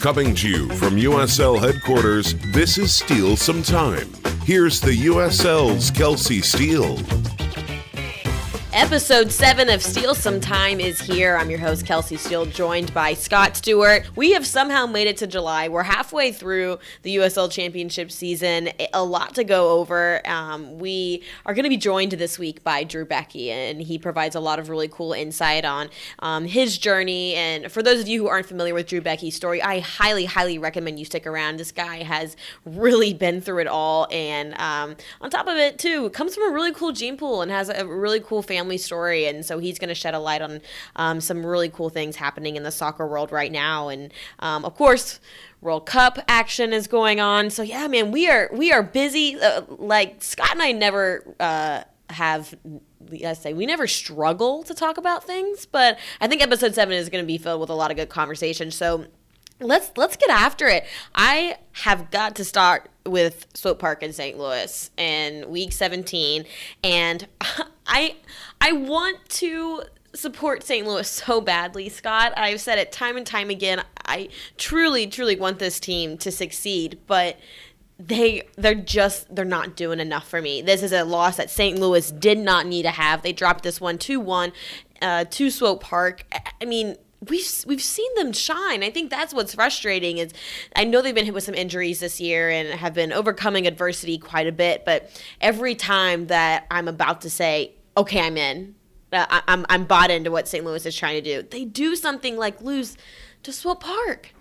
Coming to you from USL headquarters, this is Steele Some Time. Here's the USL's Kelsi Steele. Episode 7 of Steele Some Time is here. I'm your host, Kelsi Steele, joined by Scott Stewart. We have somehow made it to July. We're halfway through the USL Championship season. A lot to go over. Um, we are going to be joined this week by Drew Beckie, and he provides a lot of really cool insight on um, his journey. And for those of you who aren't familiar with Drew Beckie's story, I highly, highly recommend you stick around. This guy has really been through it all. And um, on top of it, too, comes from a really cool gene pool and has a really cool family family story, and so he's going to shed a light on um, some really cool things happening in the soccer world right now, and um, of course. World Cup action is going on, so yeah, man, we are we are busy. Uh, like Scott and I never uh, have I say we never struggle to talk about things, but I think episode seven is going to be filled with a lot of good conversation. So let's let's get after it. I have got to start with Swope Park in St. Louis in week 17 and I I want to support St. Louis so badly, Scott. I've said it time and time again. I truly truly want this team to succeed, but they they're just they're not doing enough for me. This is a loss that St. Louis did not need to have. They dropped this one 2-1 uh, to Swope Park. I mean, we've we've seen them shine. I think that's what's frustrating is I know they've been hit with some injuries this year and have been overcoming adversity quite a bit, but every time that I'm about to say, "Okay, I'm in." Uh, I, I'm I'm bought into what St. Louis is trying to do. They do something like lose to Swope Park.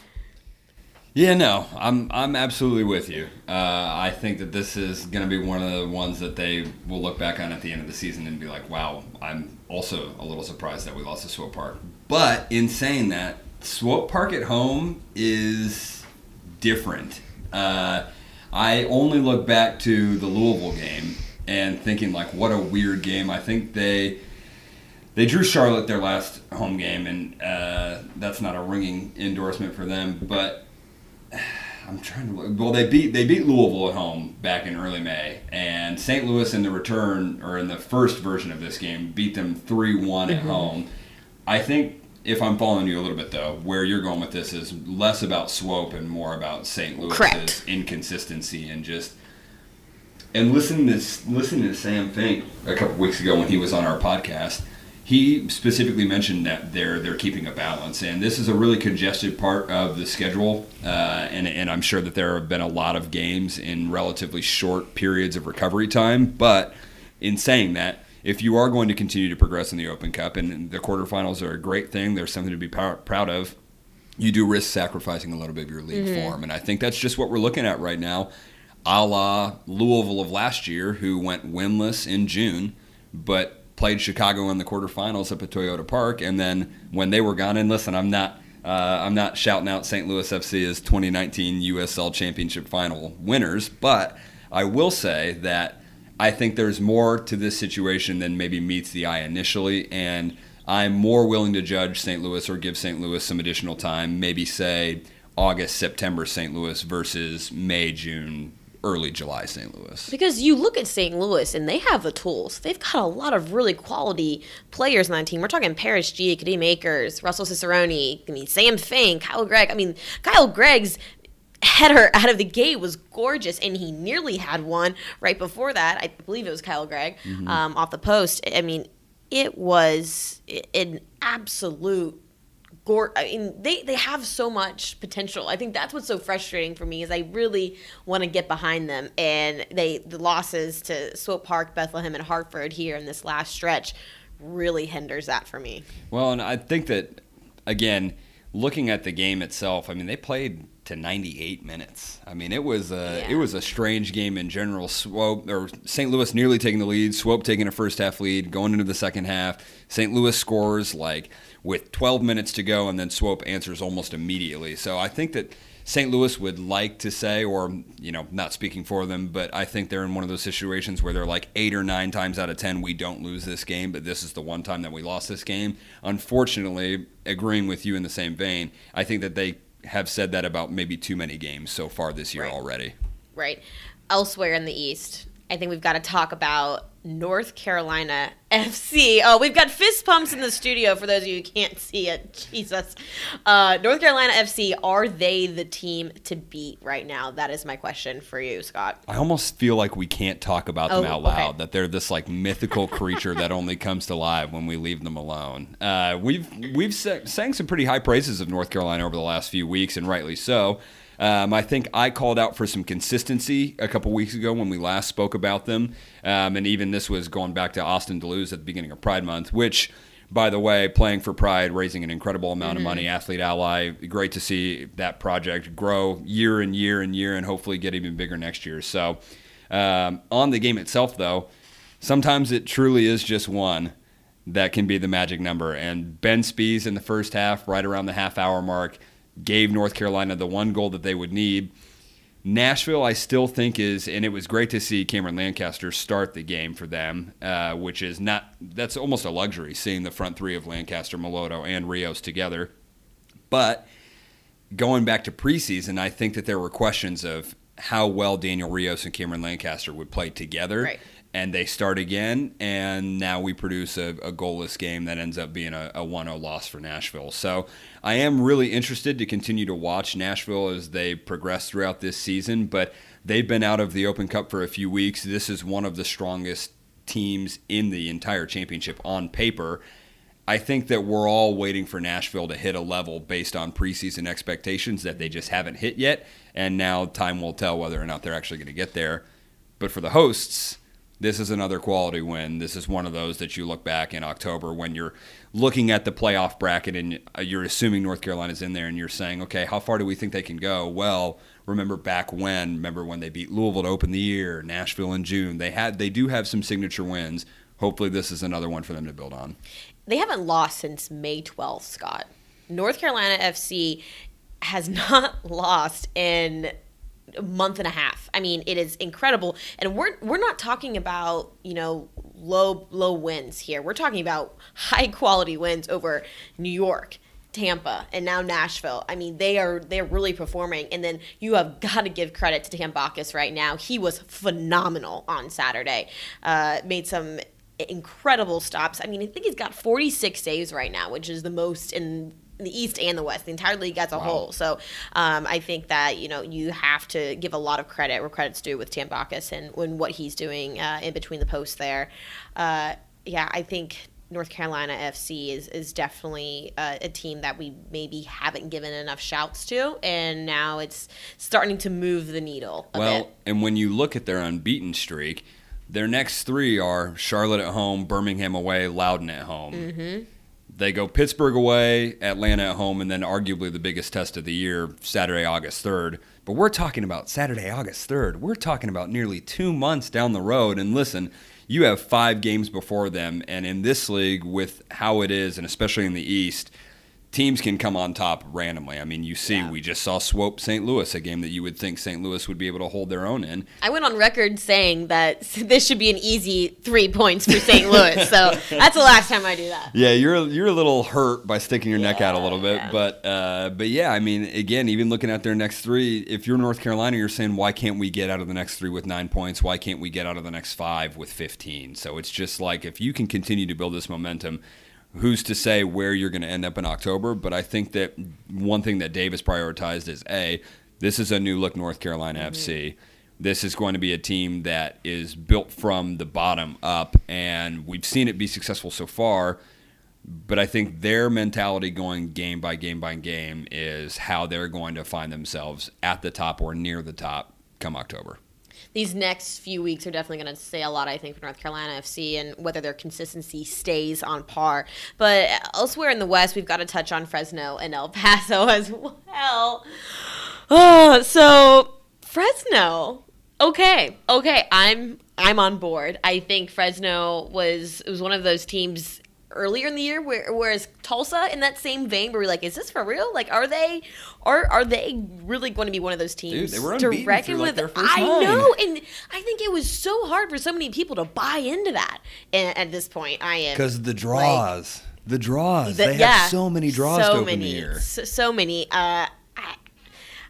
Yeah, no, I'm I'm absolutely with you. Uh, I think that this is going to be one of the ones that they will look back on at the end of the season and be like, "Wow, I'm also a little surprised that we lost to Swope Park." But in saying that, Swope Park at home is different. Uh, I only look back to the Louisville game and thinking like, "What a weird game." I think they they drew Charlotte their last home game, and uh, that's not a ringing endorsement for them, but I'm trying to look. Well, they beat they beat Louisville at home back in early May, and St. Louis in the return or in the first version of this game beat them three one at mm-hmm. home. I think if I'm following you a little bit though, where you're going with this is less about Swope and more about St. Louis's inconsistency and just. And listen to this, listen to Sam Fink a couple weeks ago when he was on our podcast he specifically mentioned that they're they're keeping a balance, and this is a really congested part of the schedule. Uh, and and I'm sure that there have been a lot of games in relatively short periods of recovery time. But in saying that, if you are going to continue to progress in the Open Cup, and the quarterfinals are a great thing, there's something to be proud of. You do risk sacrificing a little bit of your league mm-hmm. form, and I think that's just what we're looking at right now, a la Louisville of last year, who went winless in June, but played Chicago in the quarterfinals up at Toyota Park, and then when they were gone, and listen, I'm not. Uh, I'm not shouting out St. Louis FC as 2019 USL Championship final winners, but I will say that I think there's more to this situation than maybe meets the eye initially, and I'm more willing to judge St. Louis or give St. Louis some additional time, maybe say August, September St. Louis versus May, June early July St. Louis. Because you look at St. Louis and they have the tools. They've got a lot of really quality players on that team. We're talking Paris G, Kadeem Dacres, Russell Cicerone, I mean Sam Fink, Kyle Greig. I mean Kyle Greig's header out of the gate was gorgeous, and he nearly had one right before that. I believe it was Kyle Greig mm-hmm. um, off the post. I mean, it was an absolute I mean, they, they have so much potential. I think that's what's so frustrating for me is I really want to get behind them, and they the losses to Swope Park, Bethlehem, and Hartford here in this last stretch really hinders that for me. Well, and I think that again, looking at the game itself, I mean, they played to 98 minutes. I mean, it was a yeah. it was a strange game in general. Swope or St. Louis nearly taking the lead, Swope taking a first half lead, going into the second half. St. Louis scores like with 12 minutes to go, and then Swope answers almost immediately. So I think that St. Louis would like to say, or you know, not speaking for them, but I think they're in one of those situations where they're like eight or nine times out of ten we don't lose this game, but this is the one time that we lost this game. Unfortunately, agreeing with you in the same vein, I think that they have said that about maybe too many games so far this year right. already. Right. Elsewhere in the East, I think we've got to talk about North Carolina FC. Oh, we've got fist pumps in the studio for those of you who can't see it. Jesus. Uh, North Carolina FC, are they the team to beat right now? That is my question for you, Scott. I almost feel like we can't talk about them Oh, out loud. okay. That they're this like mythical creature that only comes to life when we leave them alone. Uh, we've we've sa- sang some pretty high praises of North Carolina over the last few weeks, and rightly so. Um, I think I called out for some consistency a couple weeks ago when we last spoke about them, um, and even this was going back to Austin Duluth at the beginning of Pride Month, which. By the way, playing for Pride, raising an incredible amount of money, Athlete Ally. Great to see that project grow year and year and year, and hopefully get even bigger next year. So, um, on the game itself, though, sometimes it truly is just one that can be the magic number. And Ben Speas in the first half, right around the half hour mark, gave North Carolina the one goal that they would need. Nashville, I still think is, and it was great to see Cameron Lancaster start the game for them, uh, which is not, that's almost a luxury seeing the front three of Lancaster, Moloto, and Rios together. But going back to preseason, I think that there were questions of how well Daniel Rios and Cameron Lancaster would play together. Right. And they start again, and now we produce a, a goalless game that ends up being a, a 1 0 loss for Nashville. So I am really interested to continue to watch Nashville as they progress throughout this season, but they've been out of the Open Cup for a few weeks. This is one of the strongest teams in the entire championship on paper. I think that we're all waiting for Nashville to hit a level based on preseason expectations that they just haven't hit yet. And now time will tell whether or not they're actually going to get there. But for the hosts, this is another quality win. This is one of those that you look back in October when you're looking at the playoff bracket and you're assuming North Carolina's in there and you're saying, okay, how far do we think they can go? Well, remember back when, remember when they beat Louisville to open the year, Nashville in June. They had they do have some signature wins. Hopefully this is another one for them to build on. They haven't lost since May 12th, Scott. North Carolina FC has not lost in month and a half. I mean, it is incredible. And we're we're not talking about, you know, low low wins here. We're talking about high quality wins over New York, Tampa, and now Nashville. I mean, they are they're really performing. And then you have got to give credit to Tambakis right now. He was phenomenal on Saturday. Uh, made some incredible stops. I mean, I think he's got 46 saves right now, which is the most in the East and the West, the entire league as a whole. So um, I think that you know you have to give a lot of credit where credit's due with Tambakis and when what he's doing uh, in between the posts there. Uh, yeah, I think North Carolina FC is is definitely uh, a team that we maybe haven't given enough shouts to, and now it's starting to move the needle a Well, bit. and when you look at their unbeaten streak, their next three are Charlotte at home, Birmingham away, Loudoun at home. Mm-hmm. They go Pittsburgh away, Atlanta at home, and then arguably the biggest test of the year, Saturday, August 3rd. But we're talking about Saturday, August 3rd. We're talking about nearly two months down the road. And listen, you have five games before them. And in this league, with how it is, and especially in the East, teams can come on top randomly. I mean, you see, Yeah. we just saw Swope St. Louis, a game that you would think St. Louis would be able to hold their own in. I went on record saying that this should be an easy three points for St. Louis. so that's the last time I do that. Yeah, you're you're a little hurt by sticking your neck out a little bit, Yeah. but uh, but yeah, I mean, again, even looking at their next three, if you're North Carolina, you're saying why can't we get out of the next three with nine points? Why can't we get out of the next five with 15? So it's just like if you can continue to build this momentum. Who's to say where you're going to end up in October? But I think that one thing that Dave has prioritized is a, this is a new look North Carolina mm-hmm. FC. This is going to be a team that is built from the bottom up, and we've seen it be successful so far. But I think their mentality going game by game by game is how they're going to find themselves at the top or near the top come October. These next few weeks are definitely going to say a lot, I think, for North Carolina FC and whether their consistency stays on par. But elsewhere in the West, we've got to touch on Fresno and El Paso as well. Oh, so Fresno. Okay, okay, I'm I'm on board. I think Fresno was it was one of those teams earlier in the year where whereas Tulsa in that same vein where we're like, is this for real? Like are they are are they really going to be one of those teams they were to reckon like, with? their first I nine. know, and I think it was so hard for so many people to buy into that. And at this point, I am Because the draws, the draws, the- they yeah, have so many draws so to open many, the year. So, so many. Uh,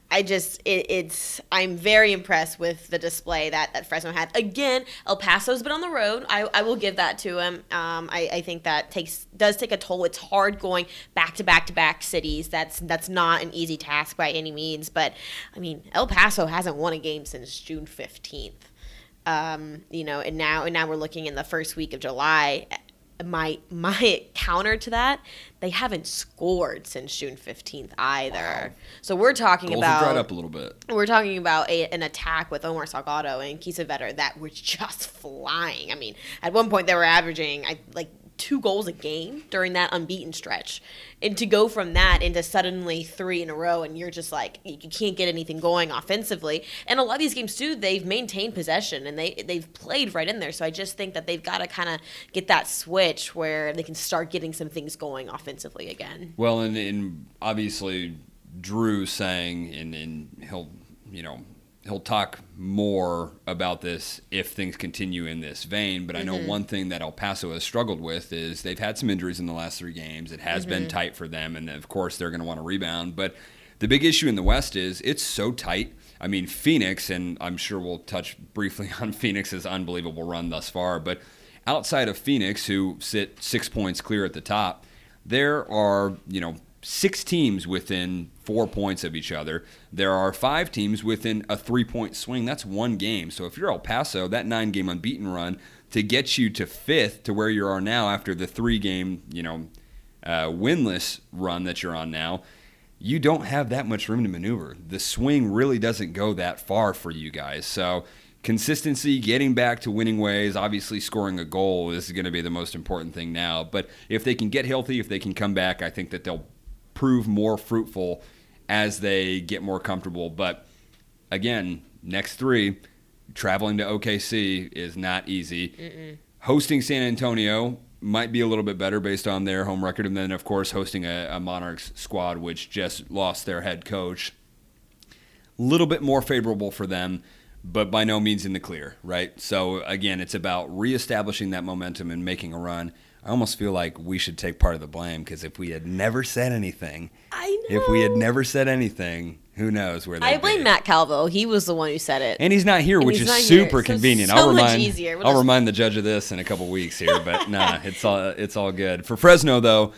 I, just it, it's I'm very impressed with the display that, that Fresno had. Again, El Paso's been on the road. I, I will give that to him. Um, I, I think that takes does take a toll. It's hard going back to back to back cities. That's that's not an easy task by any means. But I mean, El Paso hasn't won a game since June fifteenth. Um, you know, and now and now we're looking in the first week of July my my counter to that, they haven't scored since June fifteenth either. Wow. So we're talking Goals about dried up a little bit. We're talking about a, an attack with Omar Salgado and Kiesewetter that was just flying. I mean, at one point they were averaging I like two goals a game during that unbeaten stretch. And to go from that into suddenly three in a row, and you're just like you can't get anything going offensively. And a lot of these games too, they've maintained possession and they they've played right in there. So I just think that they've got to kind of get that switch where they can start getting some things going offensively again. Well, and, and obviously Drew saying, and, and he'll you know he'll talk more about this if things continue in this vein. But I know mm-hmm. one thing that El Paso has struggled with is they've had some injuries in the last three games. It has mm-hmm. been tight for them, and of course they're going to want to rebound. But the big issue in the West is it's so tight. I mean, Phoenix, and I'm sure we'll touch briefly on Phoenix's unbelievable run thus far, but outside of Phoenix, who sit six points clear at the top, there are, you know, six teams within four points of each other. There are five teams within a three point swing. That's one game. So if you're El Paso, that nine game unbeaten run to get you to fifth to where you are now after the three game, you know, uh, winless run that you're on now, you don't have that much room to maneuver. The swing really doesn't go that far for you guys. So consistency, getting back to winning ways, obviously scoring a goal is going to be the most important thing now. But if they can get healthy, if they can come back, I think that they'll prove more fruitful as they get more comfortable. But again, next three, traveling to OKC is not easy. Mm-mm. Hosting San Antonio might be a little bit better based on their home record. And then, of course, hosting a, a Monarchs squad, which just lost their head coach. A little bit more favorable for them, but by no means in the clear, right? So, again, it's about reestablishing that momentum and making a run. I almost feel like we should take part of the blame because if we had never said anything, I know. If we had never said anything, who knows where? I blame be. Matt Calvo. He was the one who said it, and he's not here, and which is super convenient. So I'll remind I'll just... remind the judge of this in a couple weeks here, but nah, it's all it's all good for Fresno though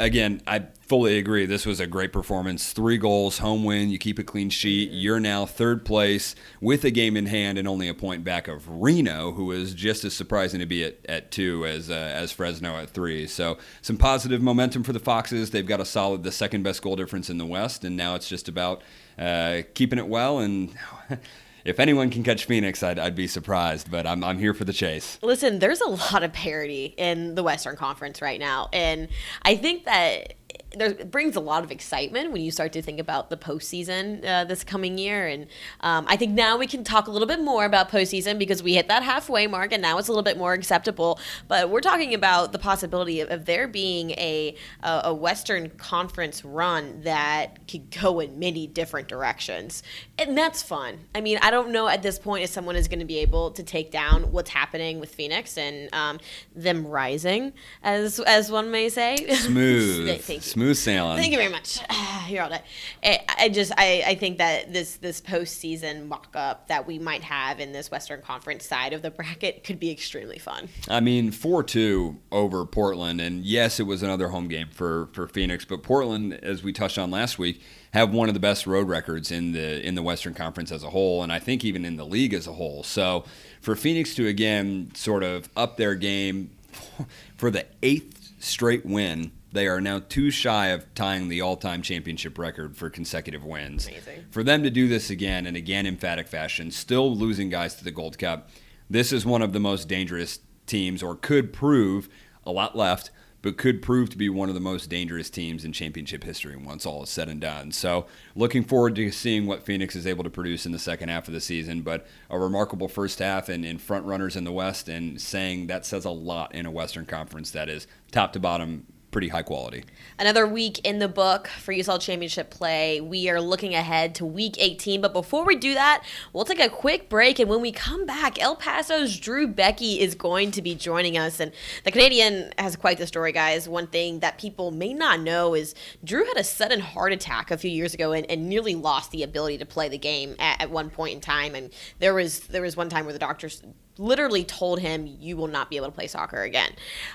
again, I fully agree. This was a great performance. Three goals, home win. You keep a clean sheet. You're now third place with a game in hand and only a point back of Reno, who is just as surprising to be at, at two as uh, as Fresno at three. So some positive momentum for the Foxes. They've got a solid, the second best goal difference in the West, and now it's just about uh, keeping it well and. if anyone can catch Phoenix, I'd, I'd be surprised. But I'm, I'm here for the chase. Listen, there's a lot of parity in the Western Conference right now. And I think that there it brings a lot of excitement when you start to think about the postseason uh, this coming year. And um, I think now we can talk a little bit more about postseason because we hit that halfway mark and now it's a little bit more acceptable. But we're talking about the possibility of, of there being a, a, a Western Conference run that could go in many different directions. And that's fun. I mean, I don't know at this point if someone is going to be able to take down what's happening with Phoenix and um, them rising, as as one may say. Smooth. Smooth sailing. Thank you very much. You're all day. I, I just I, I think that this this postseason mock up that we might have in this Western Conference side of the bracket could be extremely fun. I mean, four two over Portland, and yes, it was another home game for for Phoenix, but Portland, as we touched on last week, have one of the best road records in the in the Western Conference as a whole, and I think even in the league as a whole. So for Phoenix to again sort of up their game for the eighth straight win they are now too shy of tying the all-time championship record for consecutive wins. Amazing. For them to do this again and again emphatic fashion, still losing guys to the Gold Cup, this is one of the most dangerous teams, or could prove a lot left, but could prove to be one of the most dangerous teams in championship history once all is said and done. So, looking forward to seeing what Phoenix is able to produce in the second half of the season. But a remarkable first half and, and front runners in the West, and saying that says a lot in a Western Conference that is top to bottom pretty high quality. Another week in the book for USL Championship play. We are looking ahead to week 18. But before we do that, we'll take a quick break. And when we come back, El Paso's Drew Beckie is going to be joining us. And the Canadian has quite the story, guys. One thing that people may not know is Drew had a sudden heart attack a few years ago and, and nearly lost the ability to play the game at, at one point in time. And there was there was one time where the doctors literally told him you will not be able to play soccer again.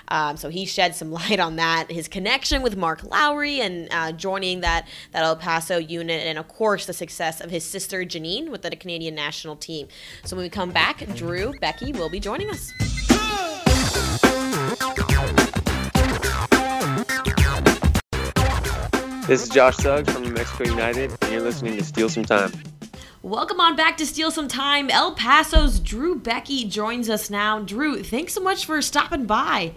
Um, so he shed some light on that. His connection with Mark Lowry and uh, joining that that El Paso unit, and of course the success of his sister Janine with the Canadian national team. So when we come back, Drew Beckie will be joining us. This is Josh Suggs from New Mexico United, and you're listening to Steele Some Time. Welcome on back to Steele Some Time. El Paso's Drew Beckie joins us now. Drew, thanks so much for stopping by.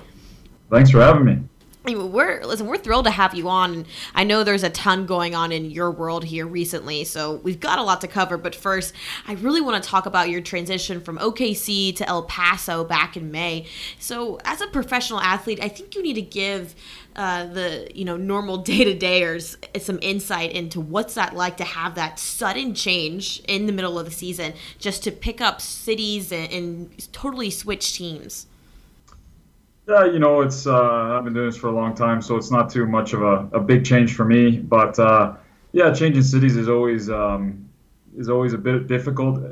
Thanks for having me. We're listen. We're thrilled to have you on. I know there's a ton going on in your world here recently, so we've got a lot to cover. But first, I really want to talk about your transition from OKC to El Paso back in May. So, as a professional athlete, I think you need to give uh, the you know normal day to dayers some insight into what's that like to have that sudden change in the middle of the season, just to pick up cities and, and totally switch teams. Yeah, you know, it's uh, I've been doing this for a long time, so it's not too much of a, a big change for me. But uh, yeah, changing cities is always um, is always a bit difficult,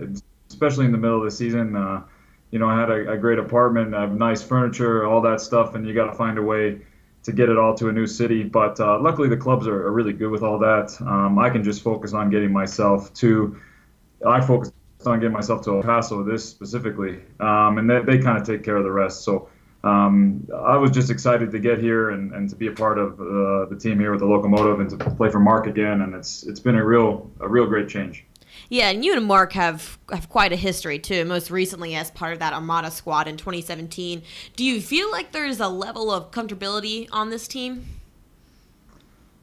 especially in the middle of the season. Uh, you know, I had a, a great apartment, I have nice furniture, all that stuff, and you got to find a way to get it all to a new city. But uh, luckily, the clubs are, are, really good with all that. Um, I can just focus on getting myself to. I focus on getting myself to El Paso, this specifically, um, and they, they kind of take care of the rest. So. Um, I was just excited to get here and, and to be a part of uh, the team here with the locomotive and to play for Mark again. And it's it's been a real a real great change. Yeah, and you and Mark have have quite a history too. Most recently, as part of that Armada squad in 2017. Do you feel like there's a level of comfortability on this team?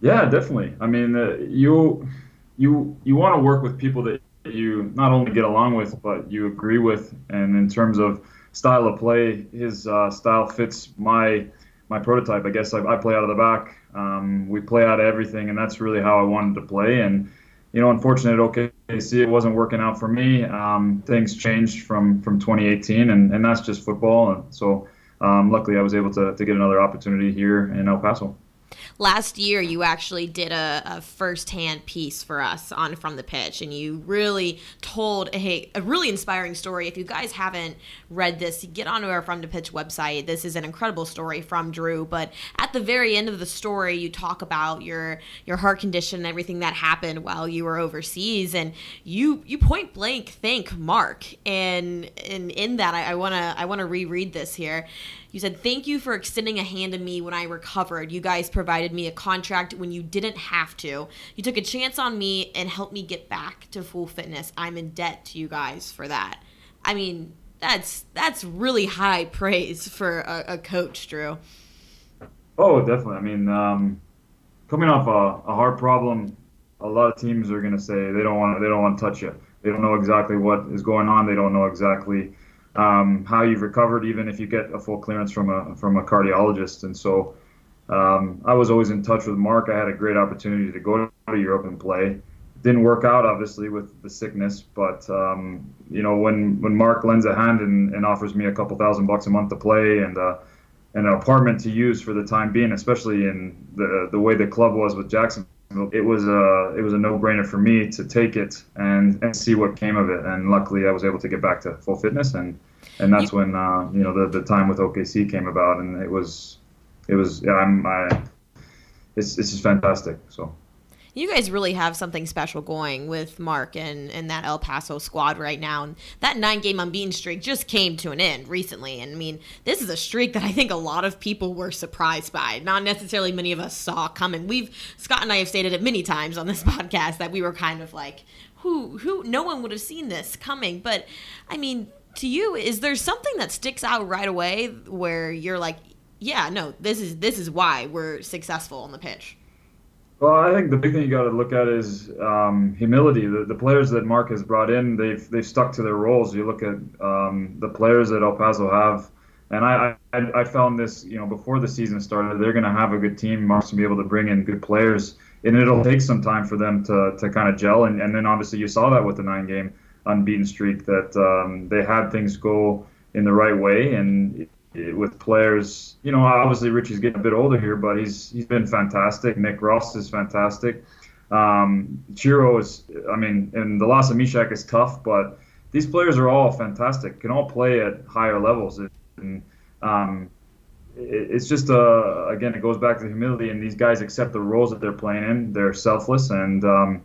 Yeah, definitely. I mean, uh, you you you want to work with people that you not only get along with, but you agree with, and in terms of style of play, his uh, style fits my my prototype. I guess I, I play out of the back. Um, we play out of everything, and that's really how I wanted to play. And you know, unfortunate OKC, it wasn't working out for me. Um, things changed from from 2018, and, and that's just football. And so, um, luckily, I was able to, to get another opportunity here in El Paso last year you actually did a, a first-hand piece for us on from the pitch and you really told a, a really inspiring story. If you guys haven't read this get onto our from the pitch website. This is an incredible story from drew but at the very end of the story you talk about your your heart condition and everything that happened while you were overseas and you you point blank thank mark. And and in that i want to i want to reread this here you said, Thank you for extending a hand to me when I recovered. You guys provided me a contract when you didn't have to. You took a chance on me and helped me get back to full fitness. I'm in debt to you guys for that. I mean, that's that's really high praise for a, a coach, Drew. Oh, definitely. I mean, um, coming off a, a heart problem, a lot of teams are going to say they don't want they don't want to touch you. They don't know exactly what is going on. They don't know exactly um, how you've recovered, even if you get a full clearance from a from a cardiologist. And so, um, I was always in touch with Mark. I had a great opportunity to go to Europe and play. Didn't work out, obviously, with the sickness. But um, you know, when when Mark lends a hand and, and offers me a couple thousand bucks a month to play and uh, and an apartment to use for the time being, especially in the the way the club was with Jackson it was a it was a no-brainer for me to take it and and see what came of it. And luckily, I was able to get back to full fitness, and and that's when uh, you know the the time with OKC came about, and it was it was yeah I'm I it's it's just fantastic. So you guys really have something special going with Mark and, and that El Paso squad right now. And that nine game unbeaten streak just came to an end recently. And I mean, this is a streak that I think a lot of people were surprised by. Not necessarily many of us saw coming. We've, Scott and I have stated it many times on this podcast that we were kind of like, who, who, no one would have seen this coming. But I mean, to you, is there something that sticks out right away where you're like, yeah, no, this is this is why we're successful on the pitch. Well, I think the big thing you got to look at is um, humility. The, the, players that Mark has brought in, they've they've stuck to their roles. You look at um, the players that El Paso have And I, I, I found this, you know, before the season started, they're going to have a good team. Mark's going to be able to bring in good players, and it'll take some time for them to, to kind of gel. And, and then obviously you saw that with the nine game unbeaten streak that um, they had things go in the right way. And with players, you know, obviously Richie's getting a bit older here, but he's he's been fantastic. Nick Ross is fantastic. Um, Chiro is, I mean, and the loss of Mishak is tough, but these players are all fantastic, can all play at higher levels. And um, it, it's just, uh, again, it goes back to humility, and these guys accept the roles that they're playing in. They're selfless, and um,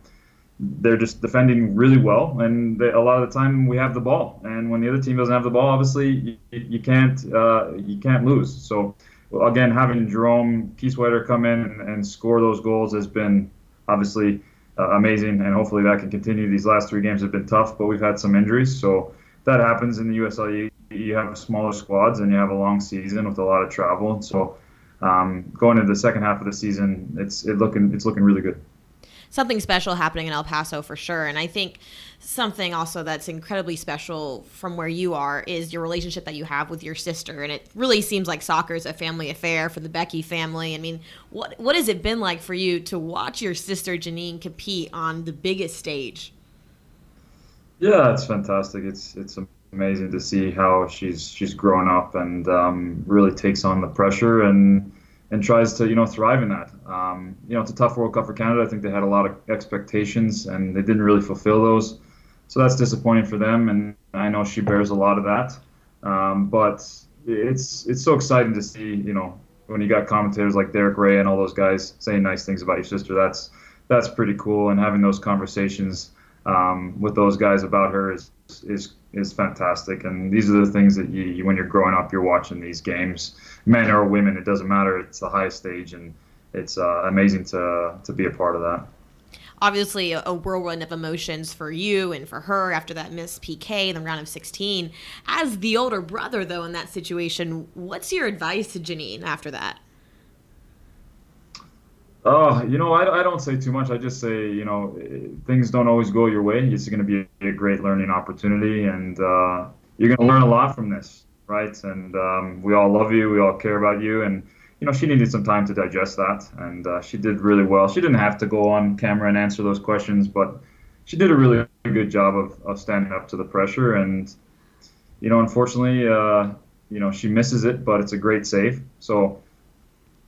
they're just defending really well. And they, a lot of the time, we have the ball, and when the other team doesn't have the ball, obviously, you, you can't uh, you can't lose. So, again, having Jerome Kiesewetter come in and, and score those goals has been obviously uh, amazing, and hopefully that can continue. These last three games have been tough, but we've had some injuries, so that happens in the USL. You, you have smaller squads and you have a long season with a lot of travel, so um, going into the second half of the season, it's it looking it's looking really good something special happening in El Paso for sure. And I think something also that's incredibly special from where you are is your relationship that you have with your sister. And it really seems like soccer is a family affair for the Beckie family. I mean, what what has it been like for you to watch your sister Janine compete on the biggest stage? Yeah, it's fantastic. It's it's amazing to see how she's she's grown up and um, really takes on the pressure and and tries to you know thrive in that. Um, you know, it's a tough World Cup for Canada. I think they had a lot of expectations and they didn't really fulfill those, so that's disappointing for them. And I know she bears a lot of that. Um, but it's it's so exciting to see you know when you got commentators like Derek Rae and all those guys saying nice things about your sister. That's that's pretty cool. And having those conversations um, with those guys about her is is is fantastic. And these are the things that you, you, when you're growing up, you're watching these games, men or women, it doesn't matter. It's the highest stage, and it's uh, amazing to to be a part of that. Obviously, a, whirlwind of emotions for you and for her after that miss PK in the round of 16. As the older brother, though, in that situation, what's your advice to Janine after that? Oh, you know, I, I don't say too much. I just say, you know, things don't always go your way. It's going to be a great learning opportunity, and uh, you're going to learn a lot from this, right? And um, we all love you. We all care about you. And, you know, she needed some time to digest that, and uh, she did really well. She didn't have to go on camera and answer those questions, but she did a really good job of, of standing up to the pressure. And, you know, unfortunately, uh, you know, she misses it, but it's a great save. So,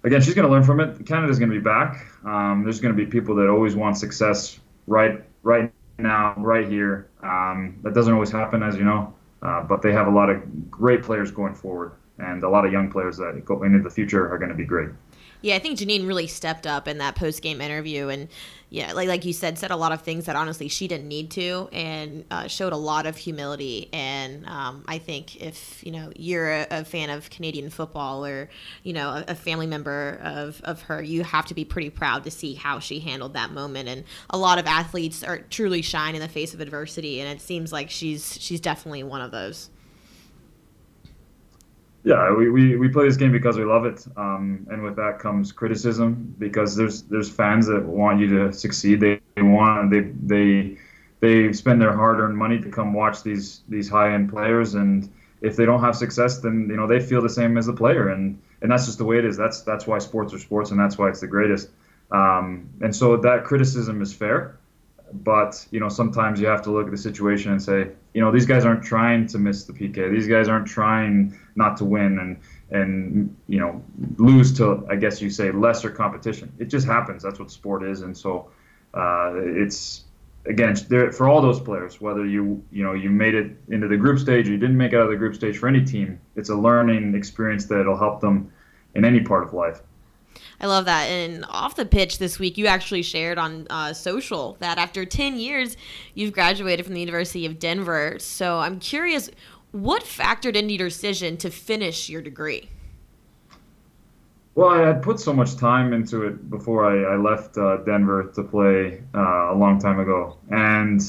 again, she's going to learn from it. Canada's going to be back. Um, there's going to be people that always want success right right now, right here. Um, that doesn't always happen, as you know, uh, but they have a lot of great players going forward, and a lot of young players that go into the future are going to be great. Yeah, I think Janine really stepped up in that post game interview, and yeah, like like you said, said a lot of things that honestly she didn't need to, and uh, showed a lot of humility. And um, I think if you know you're a, a, fan of Canadian football or you know a, a, family member of of her, you have to be pretty proud to see how she handled that moment. And a lot of athletes are truly shine in the face of adversity, and it seems like she's she's definitely one of those. Yeah, we, we, we play this game because we love it, um, and with that comes criticism because there's there's fans that want you to succeed. They, they want they they they spend their hard-earned money to come watch these these high-end players, and if they don't have success, then you know they feel the same as the player, and and that's just the way it is. That's that's why sports are sports, and that's why it's the greatest. Um, and so that criticism is fair, but you know sometimes you have to look at the situation and say, you know, these guys aren't trying to miss the PK. These guys aren't trying not to win and and you know lose to I guess you say lesser competition. It just happens. That's what sport is, and so uh, it's again there for all those players, whether you you know you made it into the group stage or you didn't make it out of the group stage for any team, it's a learning experience that'll help them in any part of life. I love that. And off the pitch this week, you actually shared on uh, social that after 10 years, you've graduated from the University of Denver. So I'm curious, what factored into your decision to finish your degree? Well, I had put so much time into it before I, I left uh, Denver to play uh, a long time ago. And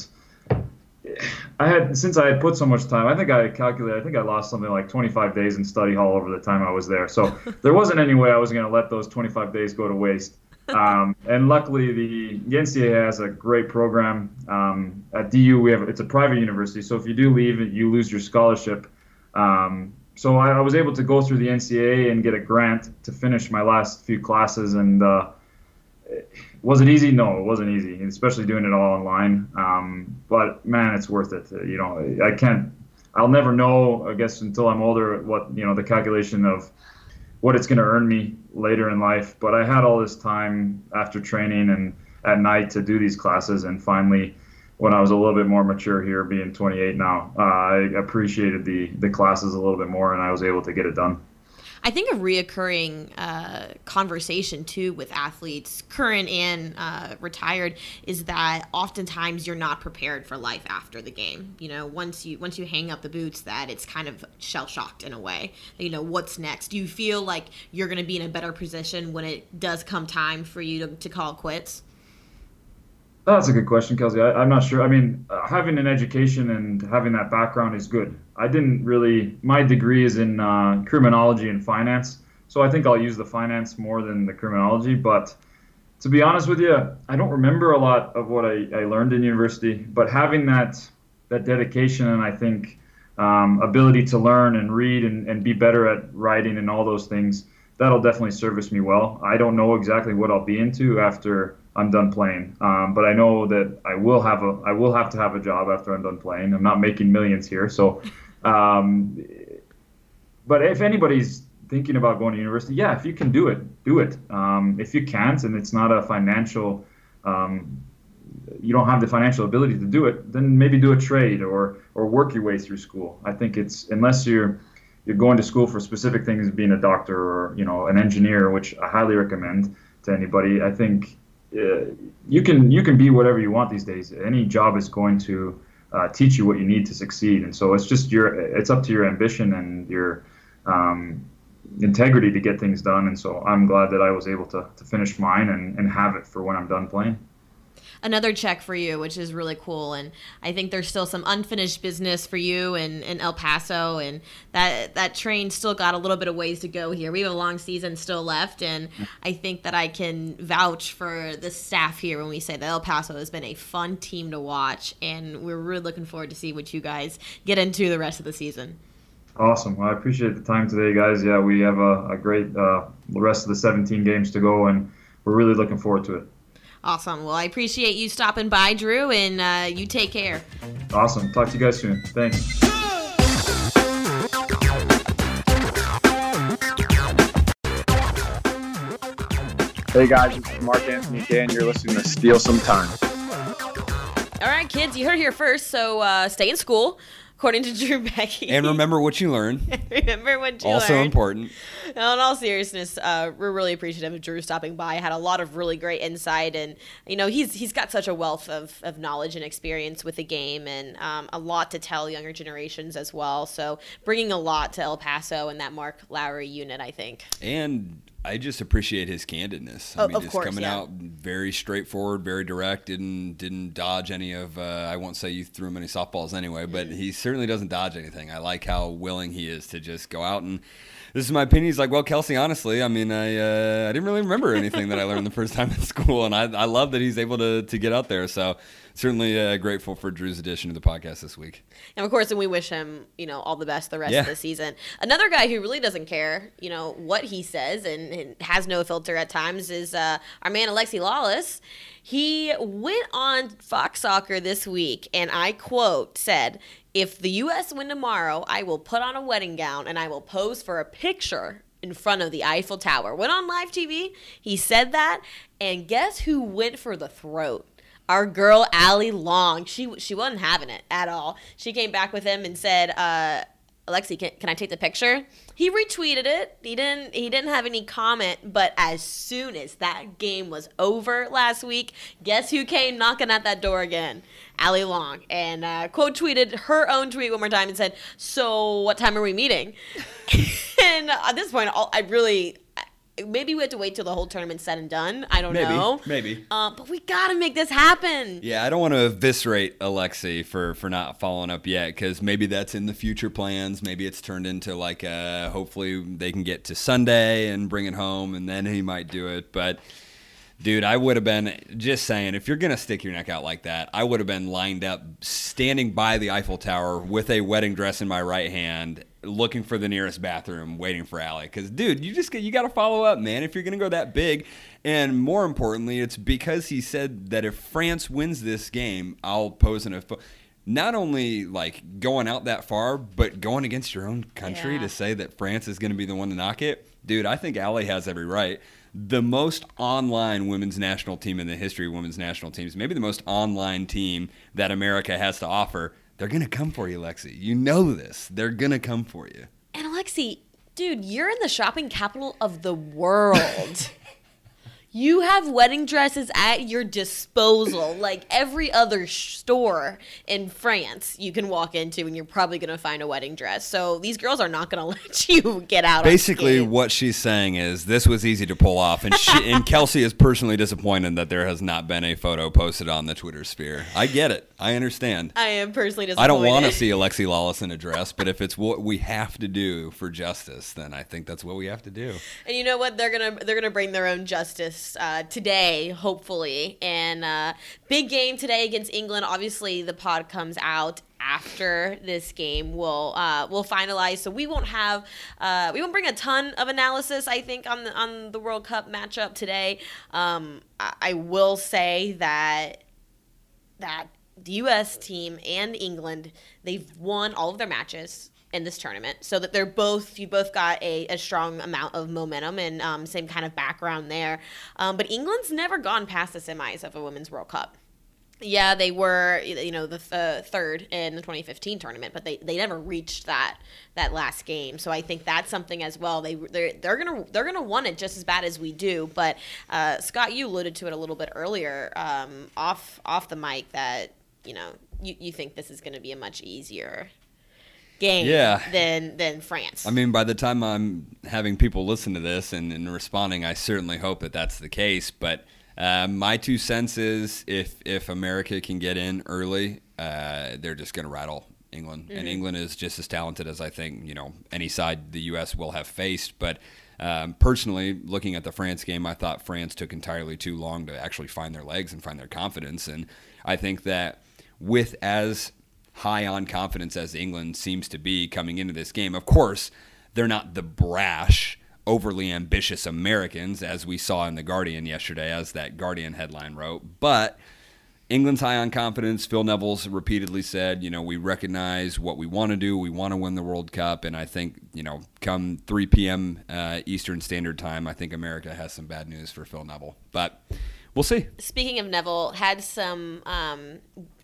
I had since I had put so much time. I think I calculated. I think I lost something like 25 days in study hall over the time I was there. So there wasn't any way I was going to let those 25 days go to waste. Um, and luckily, the, the NCAA has a great program. Um, at DU, we have it's a private university, so if you do leave, you lose your scholarship. Um, so I, I, was able to go through the NCAA and get a grant to finish my last few classes. And uh, was it easy? No, it wasn't easy, especially doing it all online. Um, but man, it's worth it. You know, I can't. I'll never know. I guess until I'm older, what you know, the calculation of what it's going to earn me later in life. But I had all this time after training and at night to do these classes, and finally when I was a little bit more mature here, being 28 now, uh, I appreciated the the classes a little bit more, and I was able to get it done. I think a reoccurring uh, conversation too with athletes, current and uh, retired, is that oftentimes you're not prepared for life after the game. You know, once you once you hang up the boots, that it's kind of shell shocked in a way. You know, what's next? Do you feel like you're going to be in a better position when it does come time for you to, to call quits? That's a good question, Kelsi. I, am not sure. I mean, having an education and having that background is good. I didn't really. My degree is in uh, criminology and finance, so I think I'll use the finance more than the criminology. But to be honest with you, I don't remember a lot of what I, I learned in university. But having that that dedication and I think um, ability to learn and read and, and be better at writing and all those things, that'll definitely service me well. I don't know exactly what I'll be into after I'm done playing. Um, but I know that I will have a I will have to have a job after I'm done playing. I'm not making millions here, so. Um, but if anybody's thinking about going to university, yeah, if you can do it, do it. Um, if you can't, and it's not a financial, um, you don't have the financial ability to do it, then maybe do a trade or or work your way through school. I think it's unless you're you're going to school for specific things, being a doctor or you know an engineer, which I highly recommend to anybody. I think uh, you can you can be whatever you want these days. Any job is going to uh, teach you what you need to succeed, and so it's just your it's up to your ambition and your um, integrity to get things done. And so I'm glad that I was able to, to finish mine and, and have it for when I'm done playing another check for you, which is really cool. And I think there's still some unfinished business for you in, in El Paso, and that that train still got a little bit of ways to go here. We have a long season still left, and I think that I can vouch for the staff here when we say that El Paso has been a fun team to watch, and we're really looking forward to see what you guys get into the rest of the season. Awesome. Well, I appreciate the time today, guys. Yeah, we have a, a great uh, rest of the 17 games to go, and we're really looking forward to it. Awesome. Well, I appreciate you stopping by, Drew, and uh, you take care. Awesome. Talk to you guys soon. Thanks. Hey guys, this is Mark Anthony Dan. You're listening to Steele Some Time. All right, kids, you heard it here first. So uh, stay in school according to Drew Beckie. And remember what you learn. remember what you also learned. important. Now, in all seriousness, uh, we're really appreciative of Drew stopping by. Had a lot of really great insight, and you know he's he's got such a wealth of, of knowledge and experience with the game, and um, a lot to tell younger generations as well. So bringing a lot to El Paso and that Mark Lowry unit, I think. And I just appreciate his candidness. I oh, mean, just course, coming yeah. out very straightforward, very direct, didn't didn't dodge any of. Uh, I won't say you threw him any softballs anyway, but he certainly doesn't dodge anything. I like how willing he is to just go out and. This is my opinion. He's like, well, Kelsi. Honestly, I mean, I uh, I didn't really remember anything that I learned the first time in school, and I I love that he's able to to get out there. So certainly uh, grateful for Drew's addition to the podcast this week. And of course, and we wish him, you know, all the best the rest Yeah. of the season. Another guy who really doesn't care, you know, what he says and, and has no filter at times is uh, our man Alexi Lalas. He went on Fox Soccer this week, and I quote said, "If the U.S. win tomorrow, I will put on a wedding gown and I will pose for a picture." In front of the Eiffel Tower. Went on live TV. He said that. And guess who went for the throat? Our girl Allie Long. She she wasn't having it at all. She came back with him and said, uh, "Alexi, can, can I take the picture?" He retweeted it. He didn't he didn't have any comment. But as soon as that game was over last week, guess who came knocking at that door again? Allie Long and uh, quote tweeted her own tweet one more time and said, "So what time are we meeting?" and at this point, I really. Maybe we have to wait till the whole tournament's said and done. I don't Maybe, know. maybe. Um, but we gotta make this happen. Yeah, I don't want to eviscerate Alexi for for not following up yet because maybe that's in the future plans. Maybe it's turned into like uh hopefully they can get to Sunday and bring it home, and then he might do it. But dude, I would have been just saying if you're gonna stick your neck out like that, I would have been lined up, standing by the Eiffel Tower with a wedding dress in my right hand. Looking for the nearest bathroom, waiting for Allie. Because, dude, you just you got to follow up, man. If you're gonna go that big, and more importantly, it's because he said that if France wins this game, I'll pose an. Not only like going out that far, but going against your own country Yeah. to say that France is going to be the one to knock it, dude. I think Allie has every right. The most online women's national team in the history of women's national teams, maybe the most online team that America has to offer. They're gonna come for you, Lexi. You know this. They're gonna come for you. And Alexi, dude, you're in the shopping capital of the world. you have wedding dresses at your disposal, like every other store in France you can walk into, and you're probably going to find a wedding dress. So these girls are not going to let you get out. Of it. Basically, what she's saying is this was easy to pull off, and she, and Kelsi is personally disappointed that there has not been a photo posted on the Twitter sphere. I get it. I understand. I am personally disappointed. I don't want to see Alexi Lalas in a dress, but if it's what we have to do for justice, then I think that's what we have to do. And you know what? They're gonna they're gonna bring their own justice uh, today, hopefully. And uh, big game today against England. Obviously, the pod comes out after this game. We'll uh, we'll finalize, so we won't have uh, we won't bring a ton of analysis. I think on the on the World Cup matchup today. Um, I, I will say that that the U.S. team and England they've won all of their matches in this tournament, so that they're both you both got a, a strong amount of momentum and um, same kind of background there. Um, but England's never gone past the semis of a Women's World Cup. Yeah, they were you know the th- third in the 2015 tournament, but they, they never reached that that last game. So I think that's something as well. They they're, they're gonna they're gonna want it just as bad as we do. But uh, Scott, you alluded to it a little bit earlier um, off off the mic that you know you, you think this is going to be a much easier game Yeah. than than France. I mean, by the time I'm having people listen to this and, and responding, I certainly hope that that's the case. But uh, my two cents is if if America can get in early, uh, they're just going to rattle England, and England is just as talented as I think you know any side the U.S. will have faced. But um, personally, looking at the France game, I thought France took entirely too long to actually find their legs and find their confidence, and I think that with as high on confidence as England seems to be coming into this game. Of course, they're not the brash, overly ambitious Americans as we saw in The Guardian yesterday, as that Guardian headline wrote. But England's high on confidence. Phil Neville's repeatedly said, you know, we recognize what we want to do. We want to win the World Cup. And I think, you know, come 3 p.m. Uh, Eastern Standard Time, I think America has some bad news for Phil Neville. But we'll see. Speaking of Neville, had some um,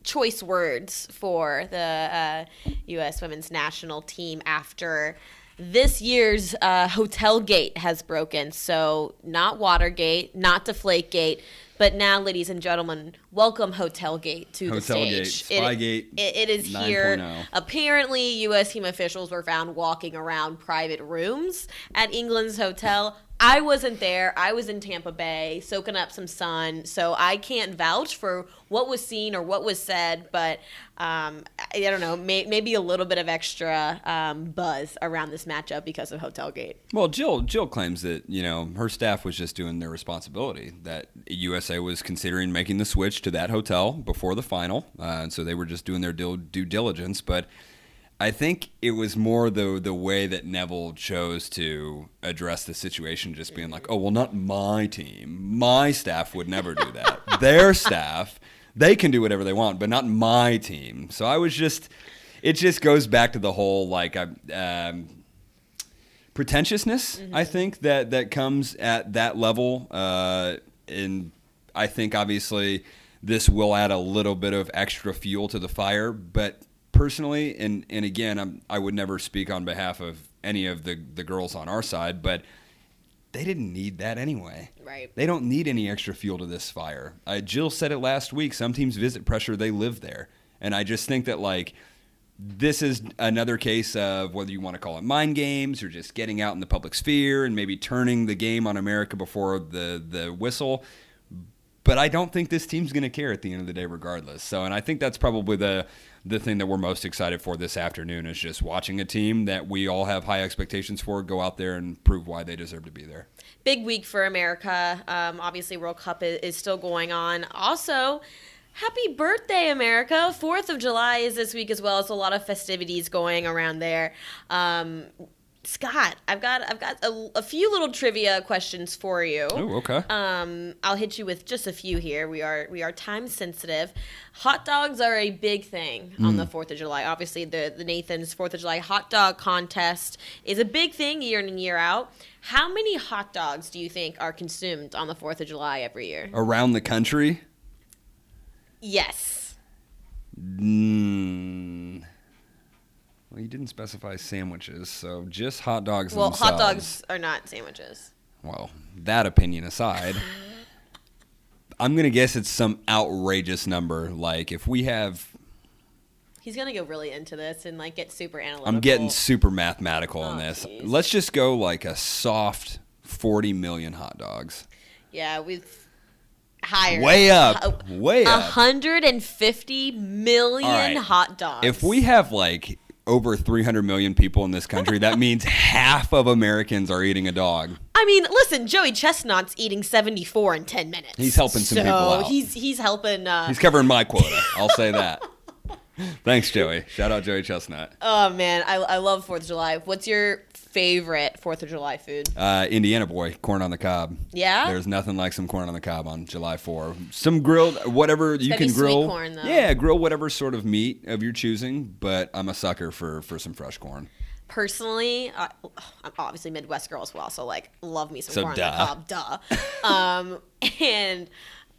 choice words for the uh, U.S. women's national team after this year's uh, Hotel Gate has broken. So, not Watergate, not Deflategate, but now, ladies and gentlemen, welcome Hotel Gate to the Hotel stage. It- Spygate it- it is here. 9.0. Apparently, U.S. team officials were found walking around private rooms at England's hotel. I wasn't there. I was in Tampa Bay soaking up some sun, so I can't vouch for what was seen or what was said. But um, I I don't know, may, maybe a little bit of extra um, buzz around this matchup because of Hotel Gate. Well, Jill Jill claims that you know her staff was just doing their responsibility. That USA was considering making the switch to that hotel before the final, uh, and so they were just doing their due, due diligence. But I think it was more the the way that Neville chose to address the situation, just being like, "Oh, well, not my team. My staff would never do that. Their staff, they can do whatever they want, but not my team." So I was just, it just goes back to the whole like I. Um, pretentiousness i think that that comes at that level uh, and i think obviously this will add a little bit of extra fuel to the fire but personally and and again I'm, i would never speak on behalf of any of the the girls on our side but they didn't need that anyway Right. they don't need any extra fuel to this fire. Uh, Jill said it last week. Some teams visit pressure, they live there. And I just think that, like, this is another case of whether you want to call it mind games or just getting out in the public sphere and maybe turning the game on America before the, the whistle. But I don't think this team's going to care at the end of the day, regardless. So, and I think that's probably the the thing that we're most excited for this afternoon is just watching a team that we all have high expectations for go out there and prove why they deserve to be there. big week for America. Um, obviously, World Cup is, is still going on. Also, Happy birthday, America! Fourth of July is this week as well. So a lot of festivities going around there. Um, Scott, I've got I've got a, a few little trivia questions for you. Oh, okay. Um, I'll hit you with just a few here. We are we are time sensitive. Hot dogs are a big thing on the Fourth of July. Obviously, the the Nathan's Fourth of July hot dog contest is a big thing year in and year out. How many hot dogs do you think are consumed on the Fourth of July every year? Around the country? Yes. Mm. Well, you didn't specify sandwiches, so just hot dogs Well, themselves. hot dogs are not sandwiches. Well, that opinion aside, I'm gonna guess it's some outrageous number. Like if we have, He's gonna go really into this and like get super analytical. I'm getting super mathematical on Oh, this. jeez. Let's just go like a soft 40 million hot dogs. yeah, with higher. Way up, way up. 150 million right. hot dogs. If we have like over 300 million people in this country, that means half of Americans are eating a dog. I mean, listen, Joey Chestnut's eating 74 in 10 minutes. He's helping some so people out. He's he's helping. Uh, He's covering my quota. I'll say that. Thanks, Joey. Shout out Joey Chestnut. oh man, I, I love Fourth of July. What's your favorite Fourth of July food? Uh, Indiana boy, corn on the cob. Yeah? There's nothing like some corn on the cob on July 4. Some grilled, whatever you can grill. corn, though. Yeah, grill whatever sort of meat of your choosing. But I'm a sucker for for some fresh corn. Personally, I, I'm obviously Midwest girl as well, so like love me some So corn duh. on the cob, duh. um, and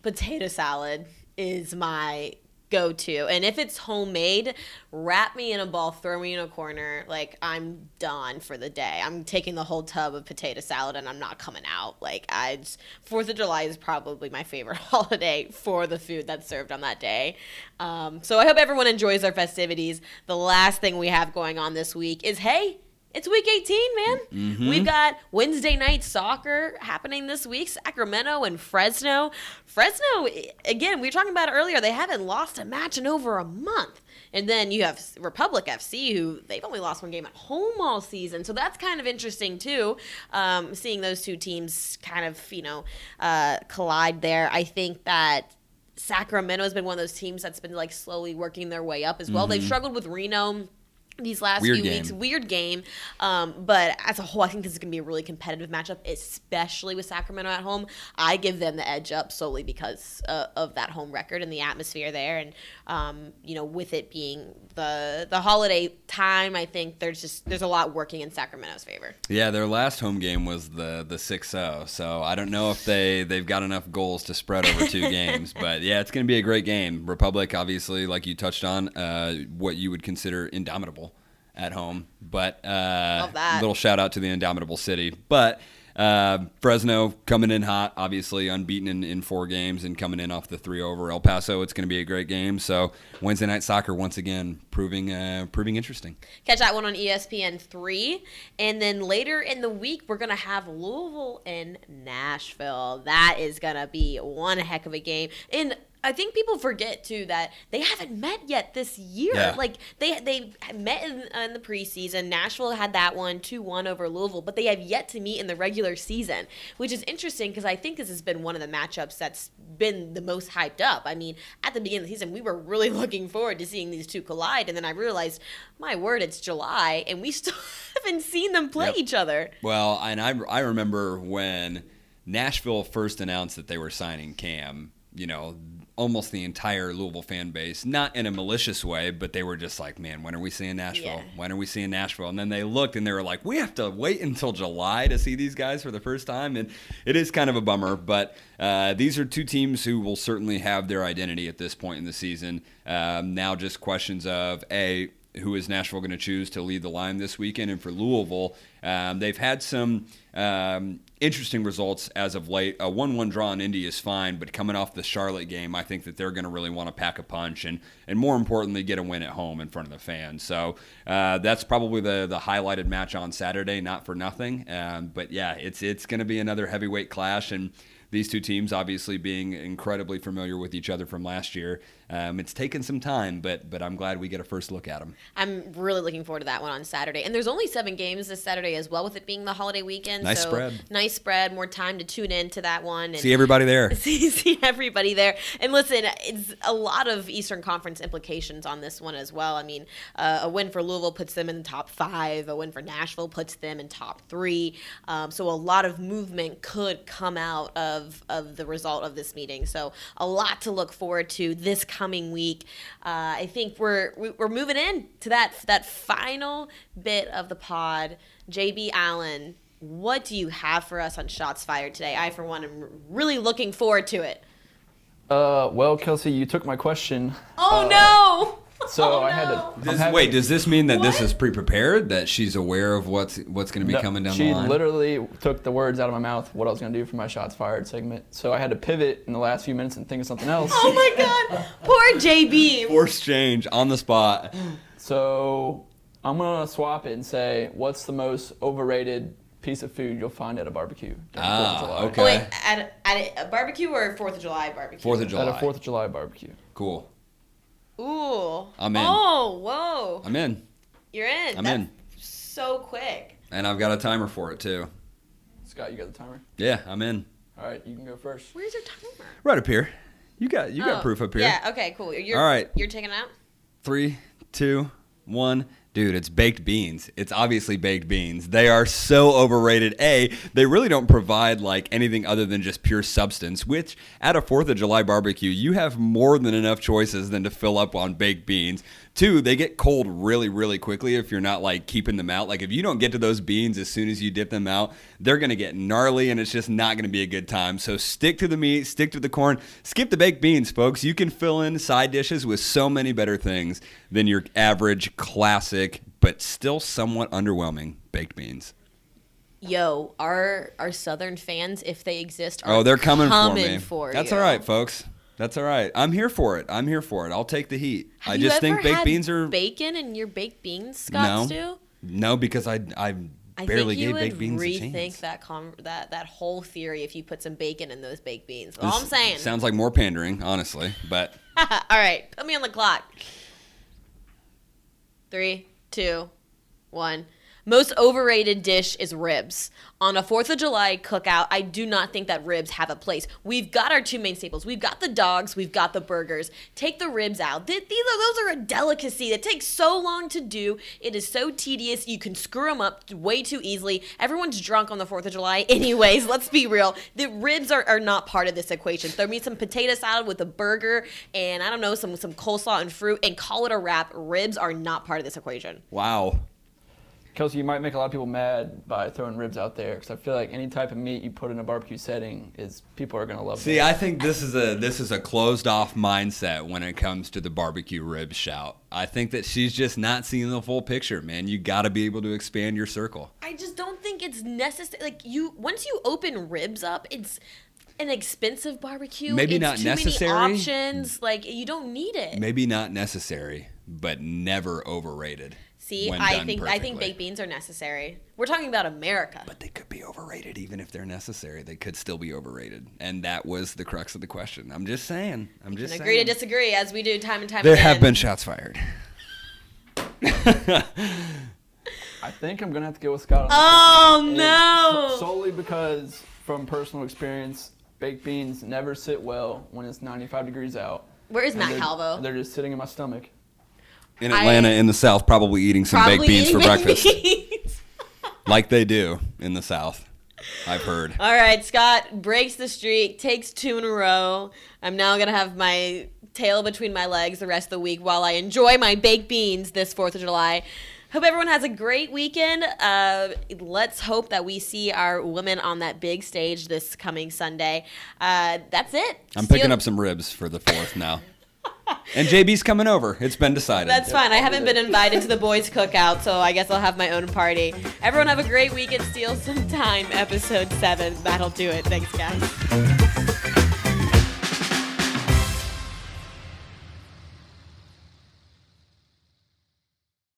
potato salad is my go-to, and if it's homemade, wrap me in a ball, throw me in a corner, like I'm done for the day. I'm taking the whole tub of potato salad, and I'm not coming out. Like I, just- Fourth of July is probably my favorite holiday for the food that's served on that day. Um, so I hope everyone enjoys our festivities. The last thing we have going on this week is hey. It's week 18, man. We've got Wednesday night soccer happening this week, Sacramento and Fresno. Fresno, again, we were talking about earlier, they haven't lost a match in over a month. And then you have Republic FC, who they've only lost one game at home all season. So that's kind of interesting, too, um, seeing those two teams kind of, you know, uh, collide there. I think that Sacramento has been one of those teams that's been like slowly working their way up as well. They've struggled with Reno these last Weird few game. weeks. Weird game. Um, but as a whole, I think this is going to be a really competitive matchup, especially with Sacramento at home. I give them the edge up solely because uh, of that home record and the atmosphere there. And, um, you know, with it being the the holiday time, I think there's just there's a lot working in Sacramento's favor. Yeah, their last home game was the the 6-0. So I don't know if they they've got enough goals to spread over two games, but yeah, it's going to be a great game. Republic obviously like you touched on, uh, what you would consider indomitable at home, but uh little shout out to the indomitable city. But uh, Fresno coming in hot, obviously unbeaten in, in four games and coming in off the three over El Paso. It's going to be a great game. So Wednesday night soccer once again proving uh, proving interesting. Catch that one on ESPN three, and then later in the week we're gonna have Louisville and Nashville. That is gonna be one heck of a game. And I think people forget too that they haven't met yet this year. Yeah. Like they they met in, in the preseason. Nashville had that one two one over Louisville, but they have yet to meet in the regular season, which is interesting because I think this has been one of the matchups that's been the most hyped up. I mean, at the beginning of the season, we were really looking forward to seeing these two collide, and then I realized, my word, it's July, and we still haven't seen them play Yep. each other. Well, and I, I remember when Nashville first announced that they were signing Cam, you know, almost the entire Louisville fan base, not in a malicious way, but they were just like, man, when are we seeing Nashville? Yeah. When are we seeing Nashville? And then they looked and they were like, we have to wait until July to see these guys for the first time. And it is kind of a bummer, but uh, these are two teams who will certainly have their identity at this point in the season. Um, now, just questions of, A, who is Nashville going to choose to lead the line this weekend? And for Louisville, um, they've had some um, interesting results as of late. A 1 1 draw in Indy is fine, but coming off the Charlotte game, I think that they're going to really want to pack a punch and, and more importantly, get a win at home in front of the fans. So uh, that's probably the, the highlighted match on Saturday, not for nothing. Um, but yeah, it's, it's going to be another heavyweight clash. And these two teams obviously being incredibly familiar with each other from last year. Um, it's taken some time, but but I'm glad we get a first look at them. I'm really looking forward to that one on Saturday. And there's only seven games this Saturday as well, with it being the holiday weekend. Nice so spread. Nice spread. More time to tune in to that one. And See everybody there. see, see everybody there. And listen, it's a lot of Eastern Conference implications on this one as well. I mean, uh, a win for Louisville puts them in the top five. A win for Nashville puts them in top three. Um, so a lot of movement could come out of of the result of this meeting. So a lot to look forward to this coming week. Uh, I think we're we- we're moving in to that that final bit of the pod. JB Allen, what do you have for us on Shots Fired today? I, for one, am really looking forward to it. Uh, well, Kelsi, you took my question. Oh Uh, no! So Oh, I had to. no. Does, having- wait, does this mean that this is pre-prepared? That she's aware of what's what's going to be No, coming down the line? She literally took the words out of my mouth what I was gonna do for my shots fired segment. So I had to pivot in the last few minutes and think of something else. Oh my god! Poor JB. Force change on the spot. So I'm gonna swap it and say, what's the most overrated piece of food you'll find at a barbecue? Ah, Fourth of July? okay. Oh, wait, at, at a barbecue or Fourth of July barbecue? Fourth of July. At a Fourth of July barbecue. Cool. Ooh. I'm in. Oh, whoa! I'm in, You're in. I'm That's in. So quick. and I've got a timer for it too. Scott, you got the timer. Yeah, I'm in. All right, you can go first. Where's your timer? Right up here. You got you got Oh, proof up here. Yeah. Okay. Cool. You're, All right. You're taking it out. Three, two, one. Dude, it's baked beans. It's obviously baked beans. They are so overrated. A, they really don't provide like anything other than just pure substance, which at a 4th of July barbecue, you have more than enough choices than to fill up on baked beans. Two, they get cold really, really quickly if you're not like keeping them out. Like if you don't get to those beans as soon as you dip them out, they're going to get gnarly and it's just not going to be a good time. So stick to the meat, stick to the corn, skip the baked beans, folks. You can fill in side dishes with so many better things than your average classic, but still somewhat underwhelming baked beans. Yo, our our Southern fans, if they exist, are Oh, they're coming, for me. for That's you. all right, folks. That's all right. I'm here for it. I'm here for it. I'll take the heat. Have I you just ever think baked had beans are bacon and your baked beans, Scott no, no, because I I I barely think you gave would baked beans a rethink that com- that that whole theory if you put some bacon in those baked beans. All I'm saying. sounds like more pandering, honestly. But all right, put me on the clock. Three, two, one. Most overrated dish is ribs. On a 4th of July cookout, I do not think that ribs have a place. We've got our two main staples. We've got the dogs, we've got the burgers. Take the ribs out. Th- These are, those are a delicacy that takes so long to do. It is so tedious. You can screw them up way too easily. Everyone's drunk on the 4th of July. Anyways, let's be real. The ribs are, are not part of this equation. Throw me some potato salad with a burger and I don't know, some, some coleslaw and fruit and call it a wrap. Ribs are not part of this equation. wow. Kelsi, you might make a lot of people mad by throwing ribs out there because I feel like any type of meat you put in a barbecue setting is people are gonna love. It. See, it. I think this is a this is a closed off mindset when it comes to the barbecue rib shout. I think that she's just not seeing the full picture, man. You got to be able to expand your circle. I just don't think it's necessary. Like you, once you open ribs up, it's an expensive barbecue. Maybe It's not too necessary. Many options. Like you don't need it. Maybe not necessary, but never overrated. See, I done think I think baked beans are necessary. We're talking about America. But they could be overrated even if they're necessary. They could still be overrated, and that was the crux of the question. I'm just saying. I'm just And agree to disagree as we do time and time There again. There have been shots fired. I think I'm gonna have to go with Scott. On this Oh one. And no! solely because from personal experience, baked beans never sit well when it's 95 degrees out. Where is And Matt they're- Calvo? They're just sitting in my stomach. In I- Atlanta, in the South, probably eating some Probably baked beans for baked breakfast, beans. like they do in the South. I've heard. All right, Scott breaks the streak, takes two in a row. I'm now gonna have my tail between my legs the rest of the week while I enjoy my baked beans this Fourth of July. Hope everyone has a great weekend. Uh, let's hope that we see our women on that big stage this coming Sunday. Uh, that's it. I'm Steal- picking up some ribs for the fourth now. And JB's coming over. It's been decided. That's fine. I haven't been invited to the boys' cookout, so I guess I'll have my own party. Everyone have a great week weekend. Steele Some Time. Episode seven. That'll do it. Thanks, guys.